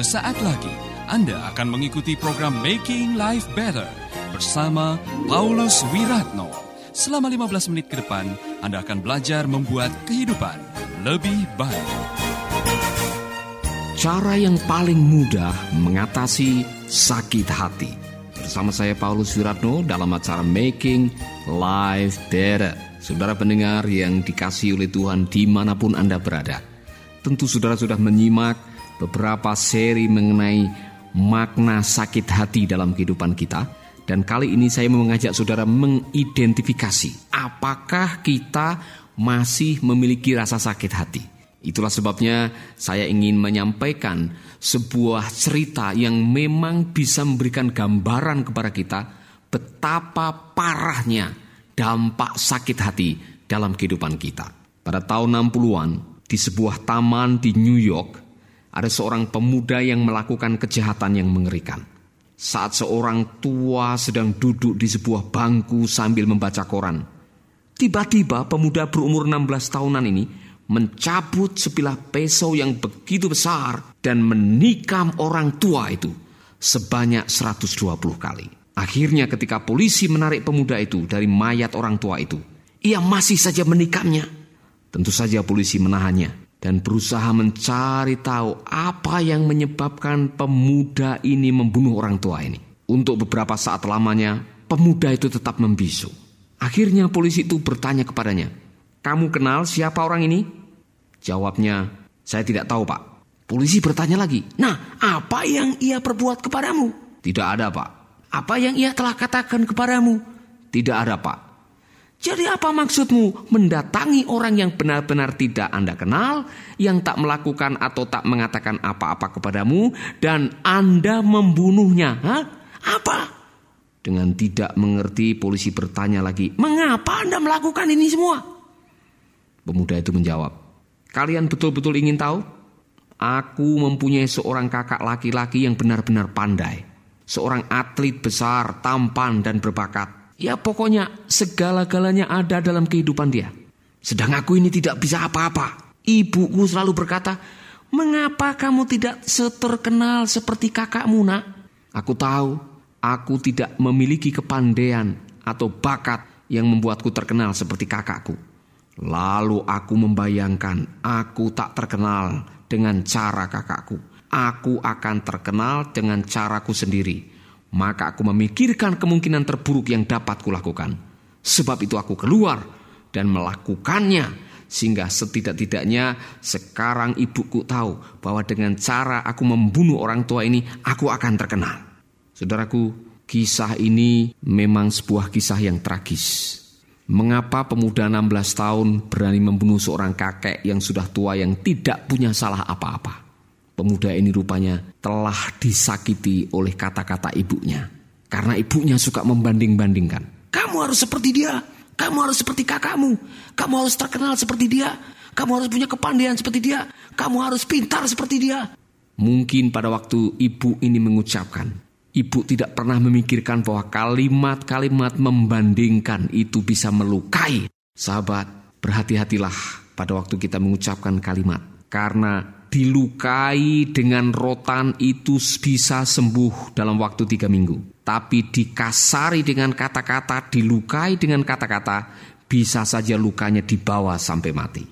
Sesaat lagi Anda akan mengikuti program Making Life Better bersama Paulus Wiratno. Selama 15 menit ke depan, Anda akan belajar membuat kehidupan lebih baik. Cara yang paling mudah mengatasi sakit hati. Bersama saya Paulus Wiratno dalam acara Making Life Better. Saudara pendengar yang dikasih oleh Tuhan di mana pun Anda berada. Tentu saudara sudah menyimak beberapa seri mengenai makna sakit hati dalam kehidupan kita. Dan kali ini saya mengajak saudara mengidentifikasi apakah kita masih memiliki rasa sakit hati. Itulah sebabnya saya ingin menyampaikan sebuah cerita yang memang bisa memberikan gambaran kepada kita betapa parahnya dampak sakit hati dalam kehidupan kita. Pada tahun 60-an, di sebuah taman di New York, ada seorang pemuda yang melakukan kejahatan yang mengerikan. Saat seorang tua sedang duduk di sebuah bangku sambil membaca koran, tiba-tiba pemuda berumur 16 tahunan ini mencabut sebilah pisau yang begitu besar dan menikam orang tua itu sebanyak 120 kali. Akhirnya ketika polisi menarik pemuda itu dari mayat orang tua itu, ia masih saja menikamnya. Tentu saja polisi menahannya dan berusaha mencari tahu apa yang menyebabkan pemuda ini membunuh orang tua ini. Untuk beberapa saat lamanya, pemuda itu tetap membisu. Akhirnya polisi itu bertanya kepadanya, "Kamu kenal siapa orang ini?" Jawabnya, "Saya tidak tahu, Pak." Polisi bertanya lagi, "Nah, apa yang ia perbuat kepadamu?" "Tidak ada, Pak." "Apa yang ia telah katakan kepadamu?" "Tidak ada, Pak." Jadi apa maksudmu mendatangi orang yang benar-benar tidak Anda kenal, yang tak melakukan atau tak mengatakan apa-apa kepadamu, dan Anda membunuhnya? Hah? Apa? Dengan tidak mengerti, polisi bertanya lagi, mengapa Anda melakukan ini semua? Pemuda itu menjawab, kalian betul-betul ingin tahu? Aku mempunyai seorang kakak laki-laki yang benar-benar pandai. Seorang atlet besar, tampan, dan berbakat Ya pokoknya segala-galanya ada dalam kehidupan dia. Sedang aku ini tidak bisa apa-apa. Ibuku selalu berkata, Mengapa kamu tidak seterkenal seperti kakakmu nak? Aku tahu, aku tidak memiliki kepandaian atau bakat yang membuatku terkenal seperti kakakku. Lalu aku membayangkan aku tak terkenal dengan cara kakakku. Aku akan terkenal dengan caraku sendiri maka aku memikirkan kemungkinan terburuk yang dapat kulakukan. Sebab itu aku keluar dan melakukannya sehingga setidak-tidaknya sekarang ibuku tahu bahwa dengan cara aku membunuh orang tua ini aku akan terkenal. Saudaraku, kisah ini memang sebuah kisah yang tragis. Mengapa pemuda 16 tahun berani membunuh seorang kakek yang sudah tua yang tidak punya salah apa-apa? Pemuda ini rupanya telah disakiti oleh kata-kata ibunya. Karena ibunya suka membanding-bandingkan. Kamu harus seperti dia. Kamu harus seperti kakakmu. Kamu harus terkenal seperti dia. Kamu harus punya kepandaian seperti dia. Kamu harus pintar seperti dia. Mungkin pada waktu ibu ini mengucapkan, ibu tidak pernah memikirkan bahwa kalimat-kalimat membandingkan itu bisa melukai. Sahabat, berhati-hatilah pada waktu kita mengucapkan kalimat. Karena dilukai dengan rotan itu bisa sembuh dalam waktu tiga minggu. Tapi dikasari dengan kata-kata, dilukai dengan kata-kata, bisa saja lukanya dibawa sampai mati.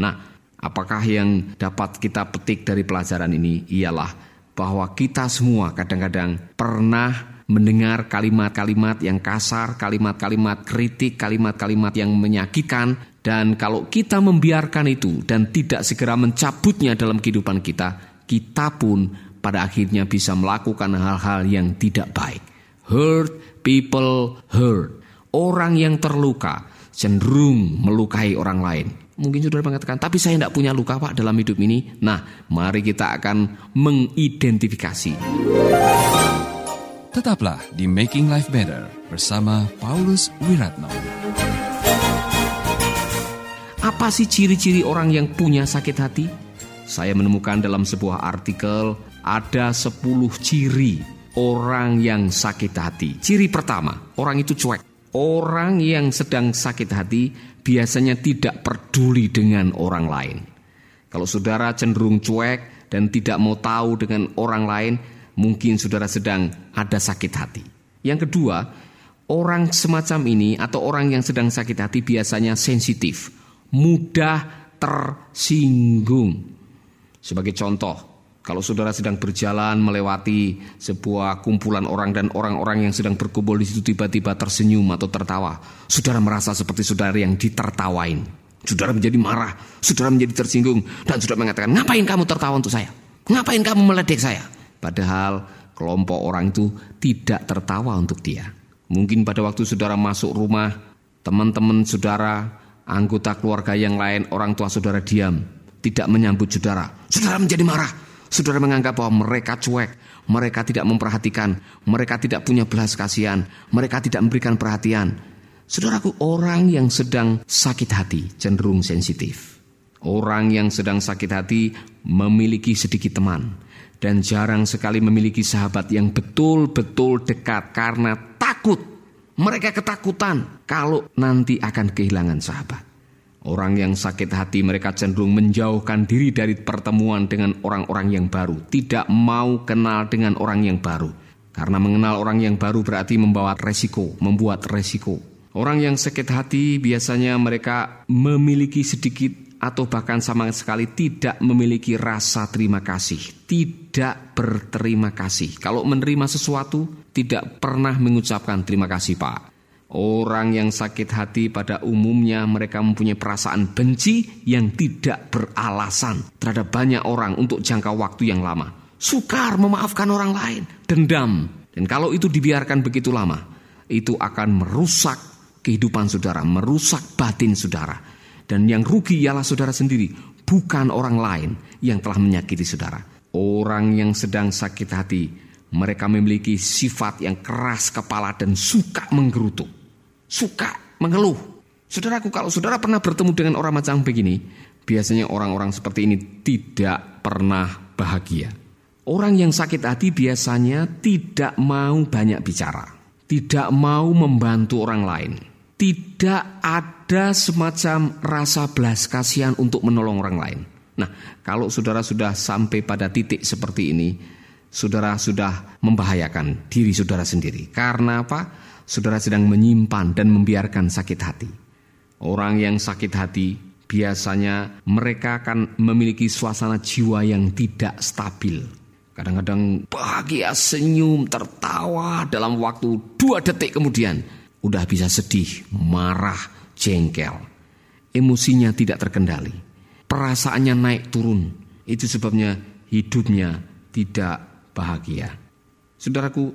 Nah, apakah yang dapat kita petik dari pelajaran ini? Ialah bahwa kita semua kadang-kadang pernah mendengar kalimat-kalimat yang kasar, kalimat-kalimat kritik, kalimat-kalimat yang menyakitkan dan kalau kita membiarkan itu dan tidak segera mencabutnya dalam kehidupan kita, kita pun pada akhirnya bisa melakukan hal-hal yang tidak baik. Hurt people hurt. Orang yang terluka cenderung melukai orang lain. Mungkin sudah mengatakan, tapi saya tidak punya luka pak dalam hidup ini. Nah, mari kita akan mengidentifikasi. Tetaplah di Making Life Better bersama Paulus Wiratno. Apa sih ciri-ciri orang yang punya sakit hati? Saya menemukan dalam sebuah artikel ada 10 ciri orang yang sakit hati. Ciri pertama, orang itu cuek. Orang yang sedang sakit hati biasanya tidak peduli dengan orang lain. Kalau saudara cenderung cuek dan tidak mau tahu dengan orang lain, mungkin saudara sedang ada sakit hati. Yang kedua, orang semacam ini atau orang yang sedang sakit hati biasanya sensitif, mudah tersinggung. Sebagai contoh, kalau saudara sedang berjalan melewati sebuah kumpulan orang dan orang-orang yang sedang berkumpul di situ tiba-tiba tersenyum atau tertawa, saudara merasa seperti saudara yang ditertawain. Saudara menjadi marah, saudara menjadi tersinggung, dan saudara mengatakan, ngapain kamu tertawa untuk saya? Ngapain kamu meledek saya? Padahal kelompok orang itu tidak tertawa untuk dia. Mungkin pada waktu saudara masuk rumah, teman-teman saudara, anggota keluarga yang lain, orang tua saudara diam, tidak menyambut saudara. Saudara menjadi marah. Saudara menganggap bahwa mereka cuek, mereka tidak memperhatikan, mereka tidak punya belas kasihan, mereka tidak memberikan perhatian. Saudaraku, orang yang sedang sakit hati cenderung sensitif. Orang yang sedang sakit hati memiliki sedikit teman dan jarang sekali memiliki sahabat yang betul-betul dekat karena takut. Mereka ketakutan kalau nanti akan kehilangan sahabat. Orang yang sakit hati mereka cenderung menjauhkan diri dari pertemuan dengan orang-orang yang baru, tidak mau kenal dengan orang yang baru. Karena mengenal orang yang baru berarti membawa resiko, membuat resiko. Orang yang sakit hati biasanya mereka memiliki sedikit atau bahkan sama sekali tidak memiliki rasa terima kasih, tidak berterima kasih. Kalau menerima sesuatu, tidak pernah mengucapkan terima kasih, Pak. Orang yang sakit hati pada umumnya mereka mempunyai perasaan benci yang tidak beralasan terhadap banyak orang untuk jangka waktu yang lama. Sukar memaafkan orang lain, dendam. Dan kalau itu dibiarkan begitu lama, itu akan merusak kehidupan saudara, merusak batin saudara dan yang rugi ialah saudara sendiri, bukan orang lain yang telah menyakiti saudara. Orang yang sedang sakit hati, mereka memiliki sifat yang keras kepala dan suka menggerutu. Suka mengeluh. Saudaraku, kalau saudara pernah bertemu dengan orang macam begini, biasanya orang-orang seperti ini tidak pernah bahagia. Orang yang sakit hati biasanya tidak mau banyak bicara, tidak mau membantu orang lain, tidak ada semacam rasa belas kasihan untuk menolong orang lain. Nah, kalau saudara sudah sampai pada titik seperti ini, saudara sudah membahayakan diri saudara sendiri. Karena apa? Saudara sedang menyimpan dan membiarkan sakit hati. Orang yang sakit hati biasanya mereka akan memiliki suasana jiwa yang tidak stabil. Kadang-kadang bahagia, senyum, tertawa dalam waktu dua detik kemudian udah bisa sedih, marah, jengkel. Emosinya tidak terkendali. Perasaannya naik turun. Itu sebabnya hidupnya tidak bahagia. Saudaraku,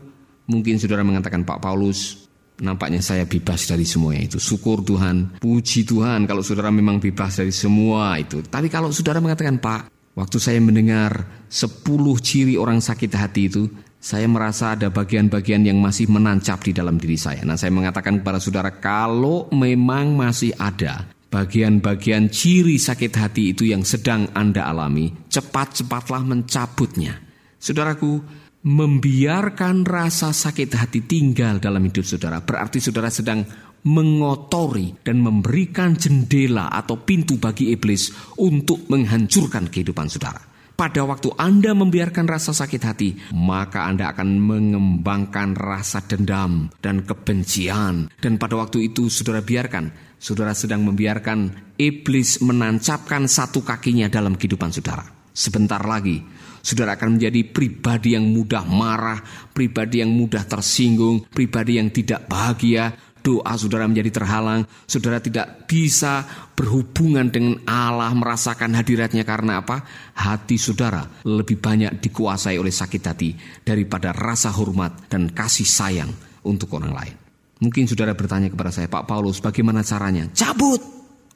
mungkin saudara mengatakan Pak Paulus, nampaknya saya bebas dari semuanya itu. Syukur Tuhan, puji Tuhan kalau saudara memang bebas dari semua itu. Tapi kalau saudara mengatakan Pak, waktu saya mendengar 10 ciri orang sakit hati itu, saya merasa ada bagian-bagian yang masih menancap di dalam diri saya. Nah, saya mengatakan kepada saudara, kalau memang masih ada bagian-bagian ciri sakit hati itu yang sedang Anda alami, cepat-cepatlah mencabutnya. Saudaraku, membiarkan rasa sakit hati tinggal dalam hidup saudara berarti saudara sedang mengotori dan memberikan jendela atau pintu bagi iblis untuk menghancurkan kehidupan saudara pada waktu Anda membiarkan rasa sakit hati, maka Anda akan mengembangkan rasa dendam dan kebencian. Dan pada waktu itu saudara biarkan, saudara sedang membiarkan iblis menancapkan satu kakinya dalam kehidupan saudara. Sebentar lagi, saudara akan menjadi pribadi yang mudah marah, pribadi yang mudah tersinggung, pribadi yang tidak bahagia, doa saudara menjadi terhalang, saudara tidak bisa berhubungan dengan Allah, merasakan hadiratnya karena apa? Hati saudara lebih banyak dikuasai oleh sakit hati daripada rasa hormat dan kasih sayang untuk orang lain. Mungkin saudara bertanya kepada saya, Pak Paulus, bagaimana caranya? Cabut!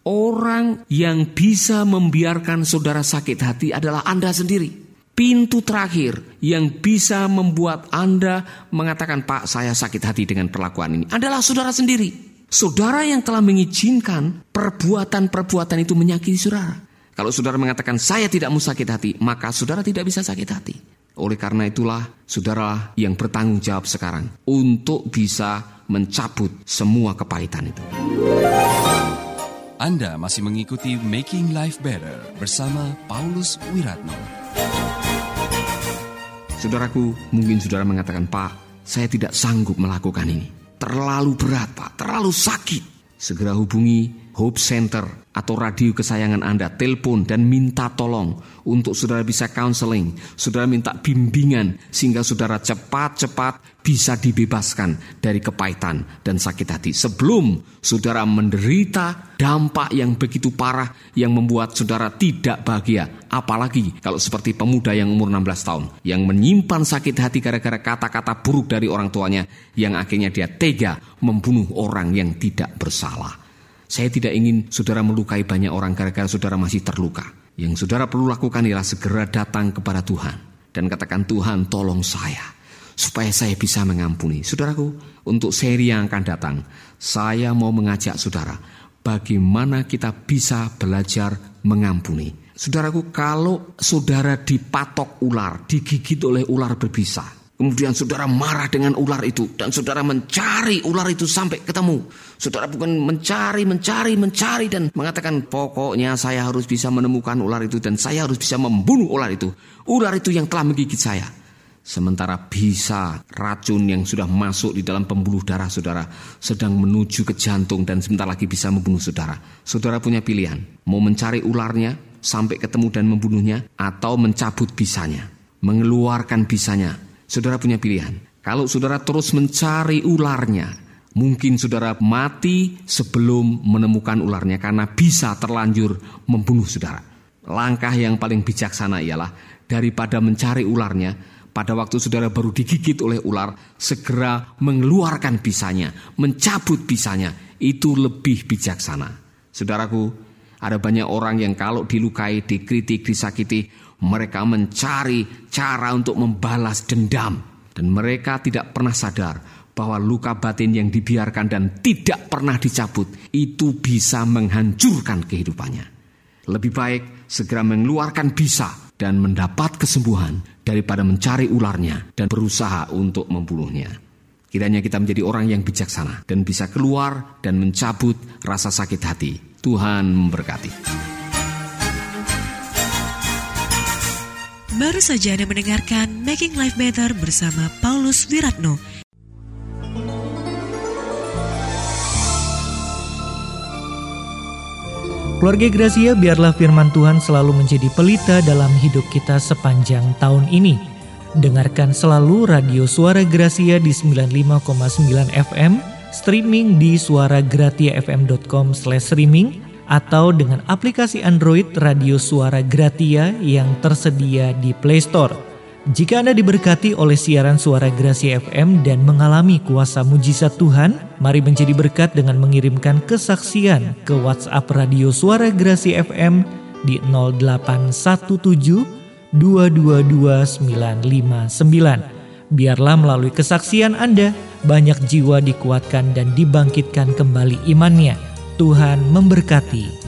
Orang yang bisa membiarkan saudara sakit hati adalah Anda sendiri pintu terakhir yang bisa membuat Anda mengatakan, "Pak, saya sakit hati dengan perlakuan ini." Adalah saudara sendiri. Saudara yang telah mengizinkan perbuatan-perbuatan itu menyakiti saudara. Kalau saudara mengatakan, "Saya tidak mau sakit hati," maka saudara tidak bisa sakit hati. Oleh karena itulah, saudara yang bertanggung jawab sekarang untuk bisa mencabut semua kepahitan itu. Anda masih mengikuti Making Life Better bersama Paulus Wiratno. Saudaraku, mungkin saudara mengatakan, Pak, saya tidak sanggup melakukan ini. Terlalu berat, Pak. Terlalu sakit. Segera hubungi Hope Center atau radio kesayangan Anda, telepon dan minta tolong untuk saudara bisa counseling, saudara minta bimbingan sehingga saudara cepat-cepat bisa dibebaskan dari kepahitan dan sakit hati sebelum saudara menderita dampak yang begitu parah yang membuat saudara tidak bahagia. Apalagi kalau seperti pemuda yang umur 16 tahun yang menyimpan sakit hati gara-gara kata-kata buruk dari orang tuanya yang akhirnya dia tega membunuh orang yang tidak bersalah. Saya tidak ingin saudara melukai banyak orang gara-gara saudara masih terluka. Yang saudara perlu lakukan ialah segera datang kepada Tuhan. Dan katakan Tuhan tolong saya. Supaya saya bisa mengampuni. Saudaraku, untuk seri yang akan datang. Saya mau mengajak saudara. Bagaimana kita bisa belajar mengampuni. Saudaraku, kalau saudara dipatok ular, digigit oleh ular berbisa Kemudian saudara marah dengan ular itu dan saudara mencari ular itu sampai ketemu. Saudara bukan mencari, mencari, mencari dan mengatakan pokoknya saya harus bisa menemukan ular itu dan saya harus bisa membunuh ular itu. Ular itu yang telah menggigit saya. Sementara bisa racun yang sudah masuk di dalam pembuluh darah saudara sedang menuju ke jantung dan sebentar lagi bisa membunuh saudara. Saudara punya pilihan, mau mencari ularnya sampai ketemu dan membunuhnya atau mencabut bisanya, mengeluarkan bisanya saudara punya pilihan. Kalau saudara terus mencari ularnya, mungkin saudara mati sebelum menemukan ularnya karena bisa terlanjur membunuh saudara. Langkah yang paling bijaksana ialah daripada mencari ularnya, pada waktu saudara baru digigit oleh ular, segera mengeluarkan bisanya, mencabut bisanya, itu lebih bijaksana. Saudaraku, ada banyak orang yang kalau dilukai, dikritik, disakiti, mereka mencari cara untuk membalas dendam, dan mereka tidak pernah sadar bahwa luka batin yang dibiarkan dan tidak pernah dicabut itu bisa menghancurkan kehidupannya. Lebih baik segera mengeluarkan bisa dan mendapat kesembuhan daripada mencari ularnya dan berusaha untuk membunuhnya. Kiranya kita menjadi orang yang bijaksana dan bisa keluar dan mencabut rasa sakit hati. Tuhan memberkati. Baru saja Anda mendengarkan Making Life Better bersama Paulus Wiratno. Keluarga Gracia, biarlah firman Tuhan selalu menjadi pelita dalam hidup kita sepanjang tahun ini. Dengarkan selalu radio Suara Gracia di 95,9 FM, streaming di suaragratiafm.com/streaming atau dengan aplikasi Android Radio Suara Gratia yang tersedia di Play Store. Jika Anda diberkati oleh siaran suara Gracia FM dan mengalami kuasa mujizat Tuhan, mari menjadi berkat dengan mengirimkan kesaksian ke WhatsApp Radio Suara Gracia FM di 0817 222959. Biarlah melalui kesaksian Anda, banyak jiwa dikuatkan dan dibangkitkan kembali imannya. Tuhan memberkati.